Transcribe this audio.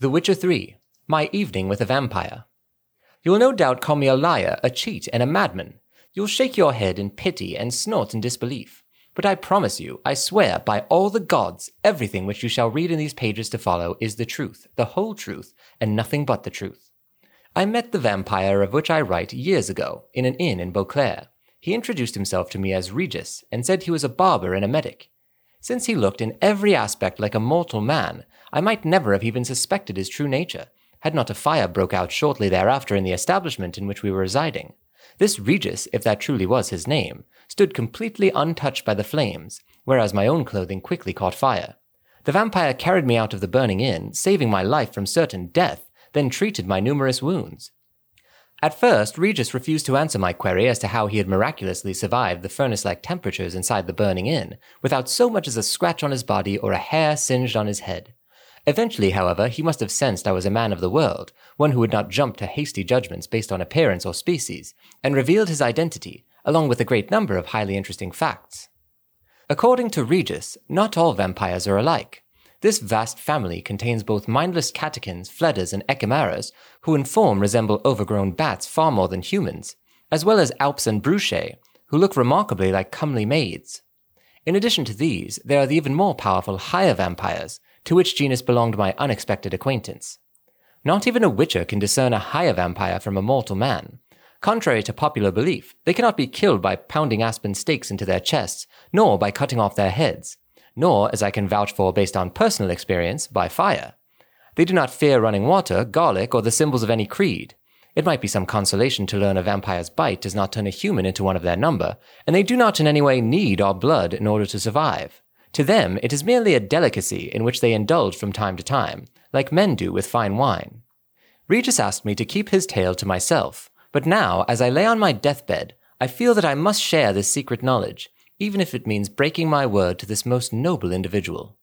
The Witcher 3 My Evening with a Vampire. You'll no doubt call me a liar, a cheat, and a madman. You'll shake your head in pity and snort in disbelief. But I promise you, I swear by all the gods, everything which you shall read in these pages to follow is the truth, the whole truth, and nothing but the truth. I met the vampire of which I write years ago in an inn in Beauclair. He introduced himself to me as Regis and said he was a barber and a medic. Since he looked in every aspect like a mortal man, I might never have even suspected his true nature, had not a fire broke out shortly thereafter in the establishment in which we were residing. This Regis, if that truly was his name, stood completely untouched by the flames, whereas my own clothing quickly caught fire. The vampire carried me out of the burning inn, saving my life from certain death, then treated my numerous wounds. At first, Regis refused to answer my query as to how he had miraculously survived the furnace like temperatures inside the burning inn, without so much as a scratch on his body or a hair singed on his head. Eventually, however, he must have sensed I was a man of the world, one who would not jump to hasty judgments based on appearance or species, and revealed his identity, along with a great number of highly interesting facts. According to Regis, not all vampires are alike. This vast family contains both mindless katakans, fleders, and ekimmaras, who in form resemble overgrown bats far more than humans, as well as alps and bruxae, who look remarkably like comely maids. In addition to these, there are the even more powerful higher vampires, to which genus belonged my unexpected acquaintance. Not even a witcher can discern a higher vampire from a mortal man. Contrary to popular belief, they cannot be killed by pounding aspen stakes into their chests, nor by cutting off their heads nor, as I can vouch for based on personal experience, by fire. They do not fear running water, garlic, or the symbols of any creed. It might be some consolation to learn a vampire's bite does not turn a human into one of their number, and they do not in any way need our blood in order to survive. To them, it is merely a delicacy in which they indulge from time to time, like men do with fine wine. Regis asked me to keep his tale to myself, but now, as I lay on my deathbed, I feel that I must share this secret knowledge, even if it means breaking my word to this most noble individual.